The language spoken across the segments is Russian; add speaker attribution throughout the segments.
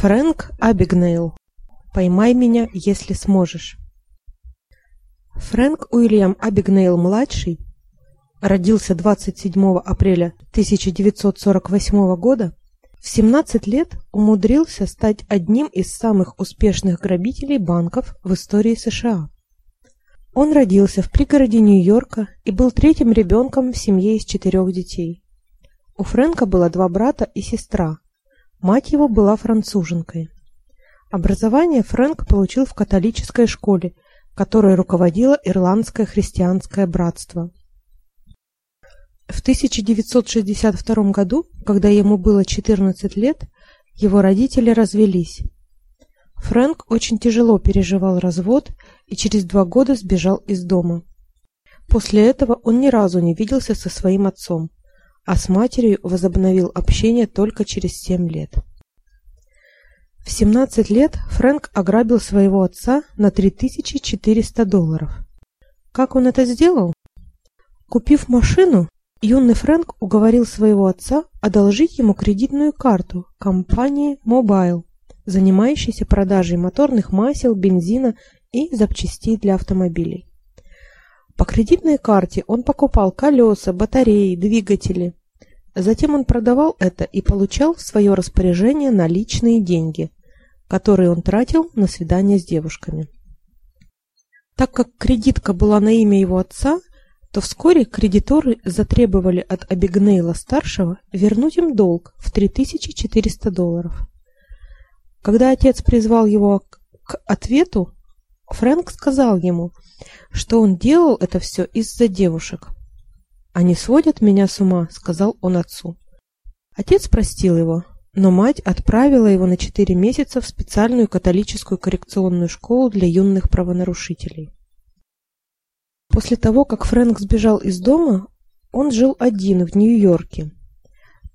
Speaker 1: Фрэнк Абигнейл. Поймай меня, если сможешь. Фрэнк Уильям Абигнейл-младший родился 27 апреля 1948 года. В 17 лет умудрился стать одним из самых успешных грабителей банков в истории США. Он родился в пригороде Нью-Йорка и был третьим ребенком в семье из четырех детей. У Фрэнка было два брата и сестра. Мать его была француженкой. Образование Фрэнк получил в католической школе, которой руководило Ирландское христианское братство. В 1962 году, когда ему было 14 лет, его родители развелись. Фрэнк очень тяжело переживал развод и через два года сбежал из дома. После этого он ни разу не виделся со своим отцом а с матерью возобновил общение только через семь лет. В 17 лет Фрэнк ограбил своего отца на 3400 долларов. Как он это сделал? Купив машину, юный Фрэнк уговорил своего отца одолжить ему кредитную карту компании Mobile, занимающейся продажей моторных масел, бензина и запчастей для автомобилей. По кредитной карте он покупал колеса, батареи, двигатели. Затем он продавал это и получал в свое распоряжение наличные деньги, которые он тратил на свидания с девушками. Так как кредитка была на имя его отца, то вскоре кредиторы затребовали от Абигнейла старшего вернуть им долг в 3400 долларов. Когда отец призвал его к ответу, Фрэнк сказал ему, что он делал это все из-за девушек. Они сводят меня с ума, сказал он отцу. Отец простил его, но мать отправила его на четыре месяца в специальную католическую коррекционную школу для юных правонарушителей. После того, как Фрэнк сбежал из дома, он жил один в Нью-Йорке.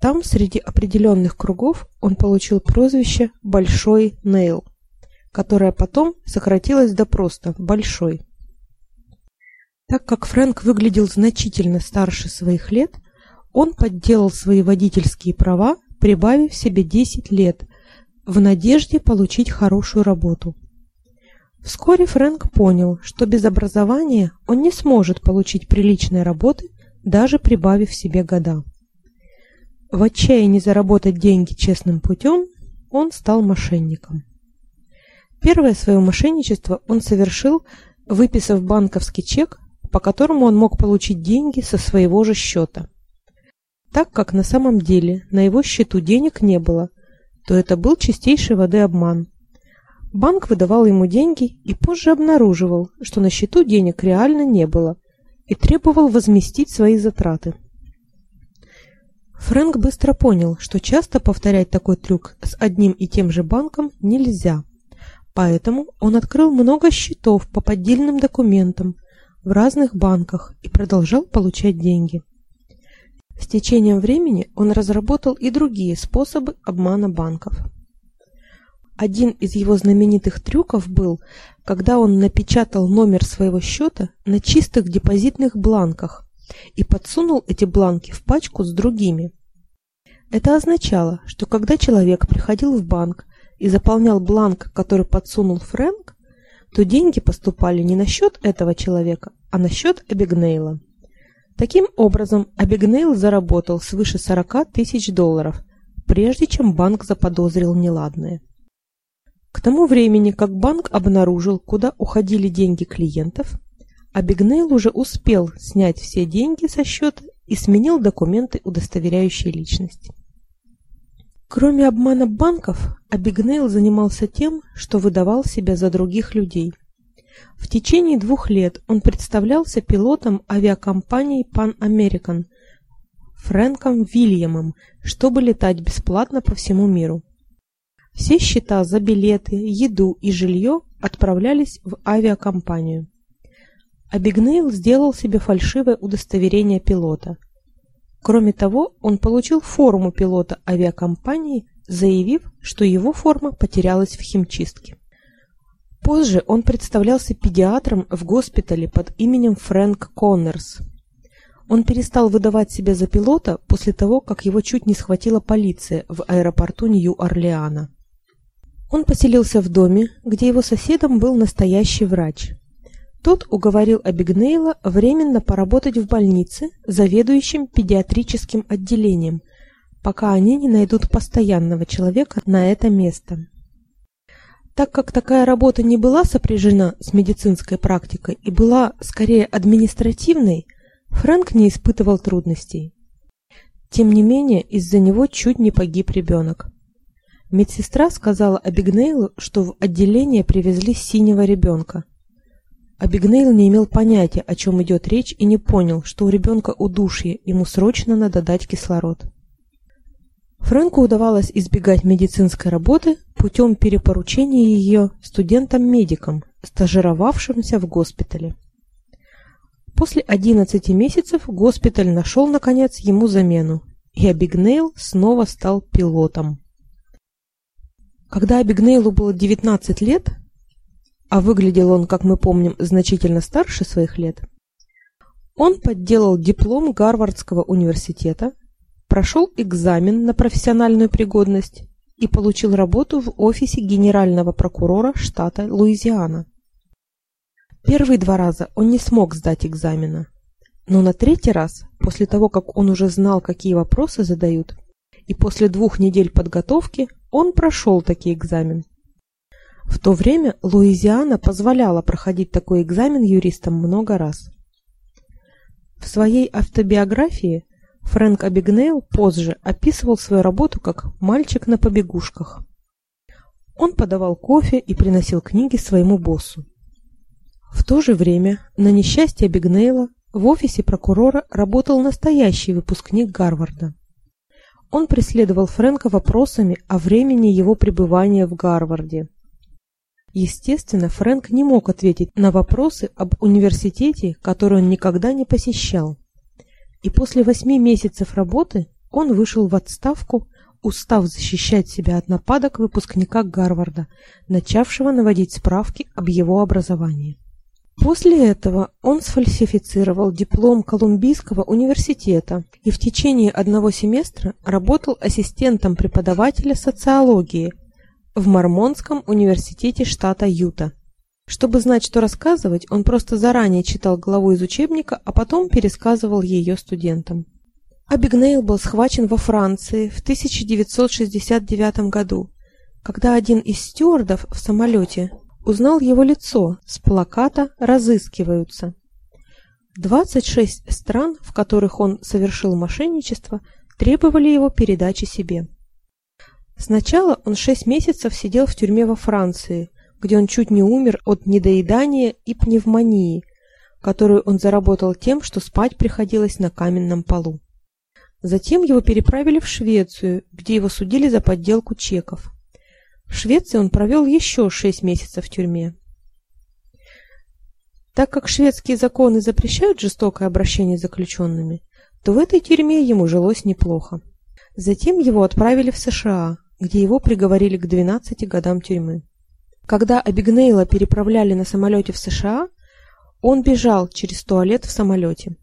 Speaker 1: Там, среди определенных кругов, он получил прозвище Большой Нейл которая потом сократилась до просто «большой». Так как Фрэнк выглядел значительно старше своих лет, он подделал свои водительские права, прибавив себе 10 лет, в надежде получить хорошую работу. Вскоре Фрэнк понял, что без образования он не сможет получить приличной работы, даже прибавив себе года. В отчаянии заработать деньги честным путем, он стал мошенником. Первое свое мошенничество он совершил, выписав банковский чек, по которому он мог получить деньги со своего же счета. Так как на самом деле на его счету денег не было, то это был чистейшей воды обман. Банк выдавал ему деньги и позже обнаруживал, что на счету денег реально не было, и требовал возместить свои затраты. Фрэнк быстро понял, что часто повторять такой трюк с одним и тем же банком нельзя. Поэтому он открыл много счетов по поддельным документам в разных банках и продолжал получать деньги. С течением времени он разработал и другие способы обмана банков. Один из его знаменитых трюков был, когда он напечатал номер своего счета на чистых депозитных бланках и подсунул эти бланки в пачку с другими. Это означало, что когда человек приходил в банк и заполнял бланк, который подсунул Фрэнк, то деньги поступали не на счет этого человека, а на счет Абигнейла. Таким образом, Абигнейл заработал свыше 40 тысяч долларов, прежде чем банк заподозрил неладное. К тому времени, как банк обнаружил, куда уходили деньги клиентов, Абигнейл уже успел снять все деньги со счета и сменил документы, удостоверяющие личность. Кроме обмана банков, Абигнейл занимался тем, что выдавал себя за других людей. В течение двух лет он представлялся пилотом авиакомпании Pan American Фрэнком Вильямом, чтобы летать бесплатно по всему миру. Все счета за билеты, еду и жилье отправлялись в авиакомпанию. Абигнейл сделал себе фальшивое удостоверение пилота. Кроме того, он получил форму пилота авиакомпании, заявив, что его форма потерялась в химчистке. Позже он представлялся педиатром в госпитале под именем Фрэнк Коннорс. Он перестал выдавать себя за пилота после того, как его чуть не схватила полиция в аэропорту Нью-Орлеана. Он поселился в доме, где его соседом был настоящий врач. Тот уговорил Абигнейла временно поработать в больнице заведующим педиатрическим отделением, пока они не найдут постоянного человека на это место. Так как такая работа не была сопряжена с медицинской практикой и была скорее административной, Фрэнк не испытывал трудностей. Тем не менее, из-за него чуть не погиб ребенок. Медсестра сказала Абигнейлу, что в отделение привезли синего ребенка. Абигнейл не имел понятия, о чем идет речь, и не понял, что у ребенка удушье, ему срочно надо дать кислород. Фрэнку удавалось избегать медицинской работы путем перепоручения ее студентам-медикам, стажировавшимся в госпитале. После 11 месяцев госпиталь нашел наконец ему замену, и Абигнейл снова стал пилотом. Когда Абигнейлу было 19 лет, а выглядел он, как мы помним, значительно старше своих лет, он подделал диплом Гарвардского университета, прошел экзамен на профессиональную пригодность и получил работу в офисе генерального прокурора штата Луизиана. Первые два раза он не смог сдать экзамена, но на третий раз, после того, как он уже знал, какие вопросы задают, и после двух недель подготовки он прошел таки экзамен. В то время Луизиана позволяла проходить такой экзамен юристам много раз. В своей автобиографии Фрэнк Абигнейл позже описывал свою работу как «мальчик на побегушках». Он подавал кофе и приносил книги своему боссу. В то же время, на несчастье Абигнейла, в офисе прокурора работал настоящий выпускник Гарварда. Он преследовал Фрэнка вопросами о времени его пребывания в Гарварде. Естественно, Фрэнк не мог ответить на вопросы об университете, который он никогда не посещал. И после восьми месяцев работы он вышел в отставку, устав защищать себя от нападок выпускника Гарварда, начавшего наводить справки об его образовании. После этого он сфальсифицировал диплом Колумбийского университета и в течение одного семестра работал ассистентом преподавателя социологии в Мормонском университете штата Юта. Чтобы знать, что рассказывать, он просто заранее читал главу из учебника, а потом пересказывал ее студентам. Абигнейл был схвачен во Франции в 1969 году, когда один из стюардов в самолете узнал его лицо с плаката «Разыскиваются». 26 стран, в которых он совершил мошенничество, требовали его передачи себе. Сначала он 6 месяцев сидел в тюрьме во Франции, где он чуть не умер от недоедания и пневмонии, которую он заработал тем, что спать приходилось на каменном полу. Затем его переправили в Швецию, где его судили за подделку чеков. В Швеции он провел еще шесть месяцев в тюрьме. Так как шведские законы запрещают жестокое обращение с заключенными, то в этой тюрьме ему жилось неплохо. Затем его отправили в США, где его приговорили к 12 годам тюрьмы. Когда Абигнейла переправляли на самолете в США, он бежал через туалет в самолете.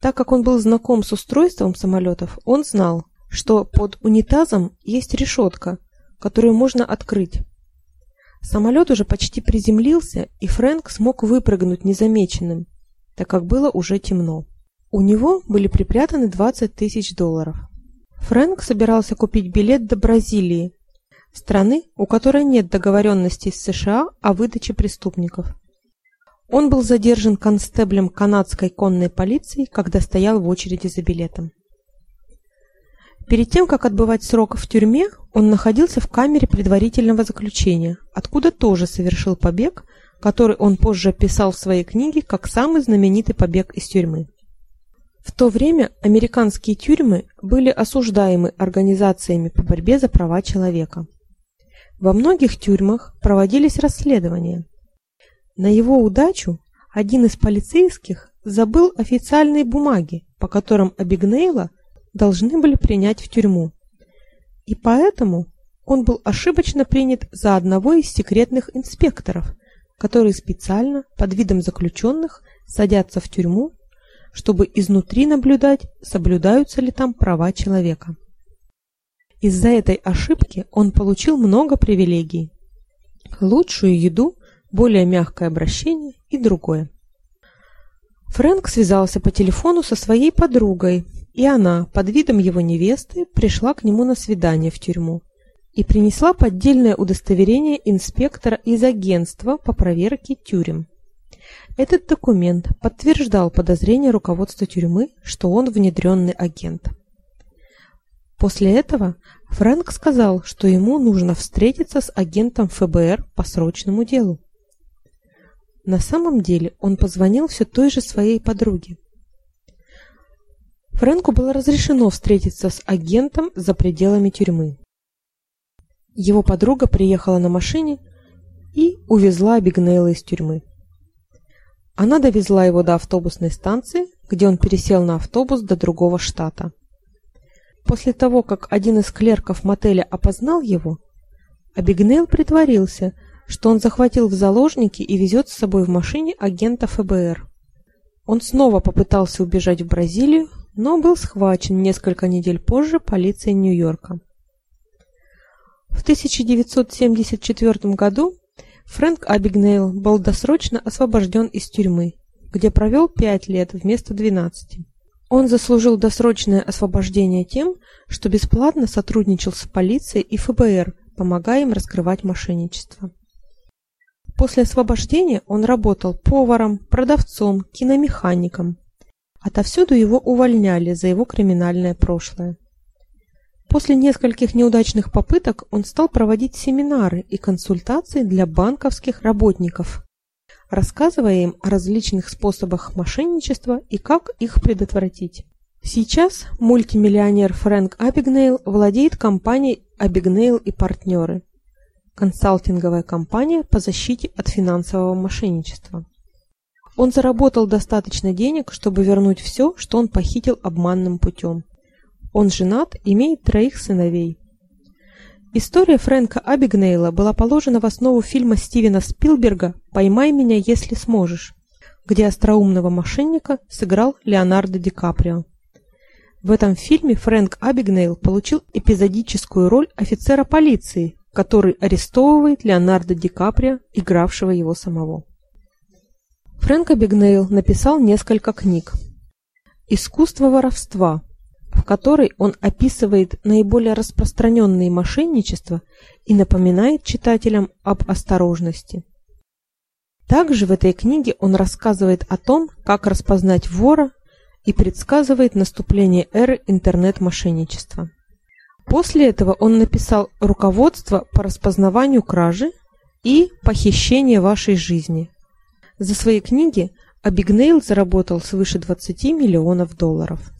Speaker 1: Так как он был знаком с устройством самолетов, он знал, что под унитазом есть решетка, которую можно открыть. Самолет уже почти приземлился, и Фрэнк смог выпрыгнуть незамеченным, так как было уже темно. У него были припрятаны 20 тысяч долларов. Фрэнк собирался купить билет до Бразилии, страны, у которой нет договоренностей с США о выдаче преступников. Он был задержан констеблем канадской конной полиции, когда стоял в очереди за билетом. Перед тем, как отбывать срок в тюрьме, он находился в камере предварительного заключения, откуда тоже совершил побег, который он позже описал в своей книге как самый знаменитый побег из тюрьмы. В то время американские тюрьмы были осуждаемы организациями по борьбе за права человека. Во многих тюрьмах проводились расследования. На его удачу один из полицейских забыл официальные бумаги, по которым Абигнейла – должны были принять в тюрьму. И поэтому он был ошибочно принят за одного из секретных инспекторов, которые специально под видом заключенных садятся в тюрьму, чтобы изнутри наблюдать, соблюдаются ли там права человека. Из-за этой ошибки он получил много привилегий. Лучшую еду, более мягкое обращение и другое. Фрэнк связался по телефону со своей подругой, и она, под видом его невесты, пришла к нему на свидание в тюрьму и принесла поддельное удостоверение инспектора из агентства по проверке тюрем. Этот документ подтверждал подозрение руководства тюрьмы, что он внедренный агент. После этого Фрэнк сказал, что ему нужно встретиться с агентом ФБР по срочному делу. На самом деле он позвонил все той же своей подруге. Фрэнку было разрешено встретиться с агентом за пределами тюрьмы. Его подруга приехала на машине и увезла Бигнейла из тюрьмы. Она довезла его до автобусной станции, где он пересел на автобус до другого штата. После того, как один из клерков мотеля опознал его, Абигнейл притворился, что он захватил в заложники и везет с собой в машине агента ФБР. Он снова попытался убежать в Бразилию, но был схвачен несколько недель позже полицией Нью-Йорка. В 1974 году Фрэнк Абигнейл был досрочно освобожден из тюрьмы, где провел 5 лет вместо 12. Он заслужил досрочное освобождение тем, что бесплатно сотрудничал с полицией и ФБР, помогая им раскрывать мошенничество. После освобождения он работал поваром, продавцом, киномехаником. Отовсюду его увольняли за его криминальное прошлое. После нескольких неудачных попыток он стал проводить семинары и консультации для банковских работников, рассказывая им о различных способах мошенничества и как их предотвратить. Сейчас мультимиллионер Фрэнк Абигнейл владеет компанией Абигнейл и партнеры, консалтинговая компания по защите от финансового мошенничества. Он заработал достаточно денег, чтобы вернуть все, что он похитил обманным путем. Он женат, имеет троих сыновей. История Фрэнка Абигнейла была положена в основу фильма Стивена Спилберга «Поймай меня, если сможешь», где остроумного мошенника сыграл Леонардо Ди Каприо. В этом фильме Фрэнк Абигнейл получил эпизодическую роль офицера полиции, который арестовывает Леонардо Ди Каприо, игравшего его самого. Фрэнк Абигнейл написал несколько книг. «Искусство воровства», в которой он описывает наиболее распространенные мошенничества и напоминает читателям об осторожности. Также в этой книге он рассказывает о том, как распознать вора и предсказывает наступление эры интернет-мошенничества. После этого он написал руководство по распознаванию кражи и похищения вашей жизни. За свои книги Абигнейл заработал свыше 20 миллионов долларов.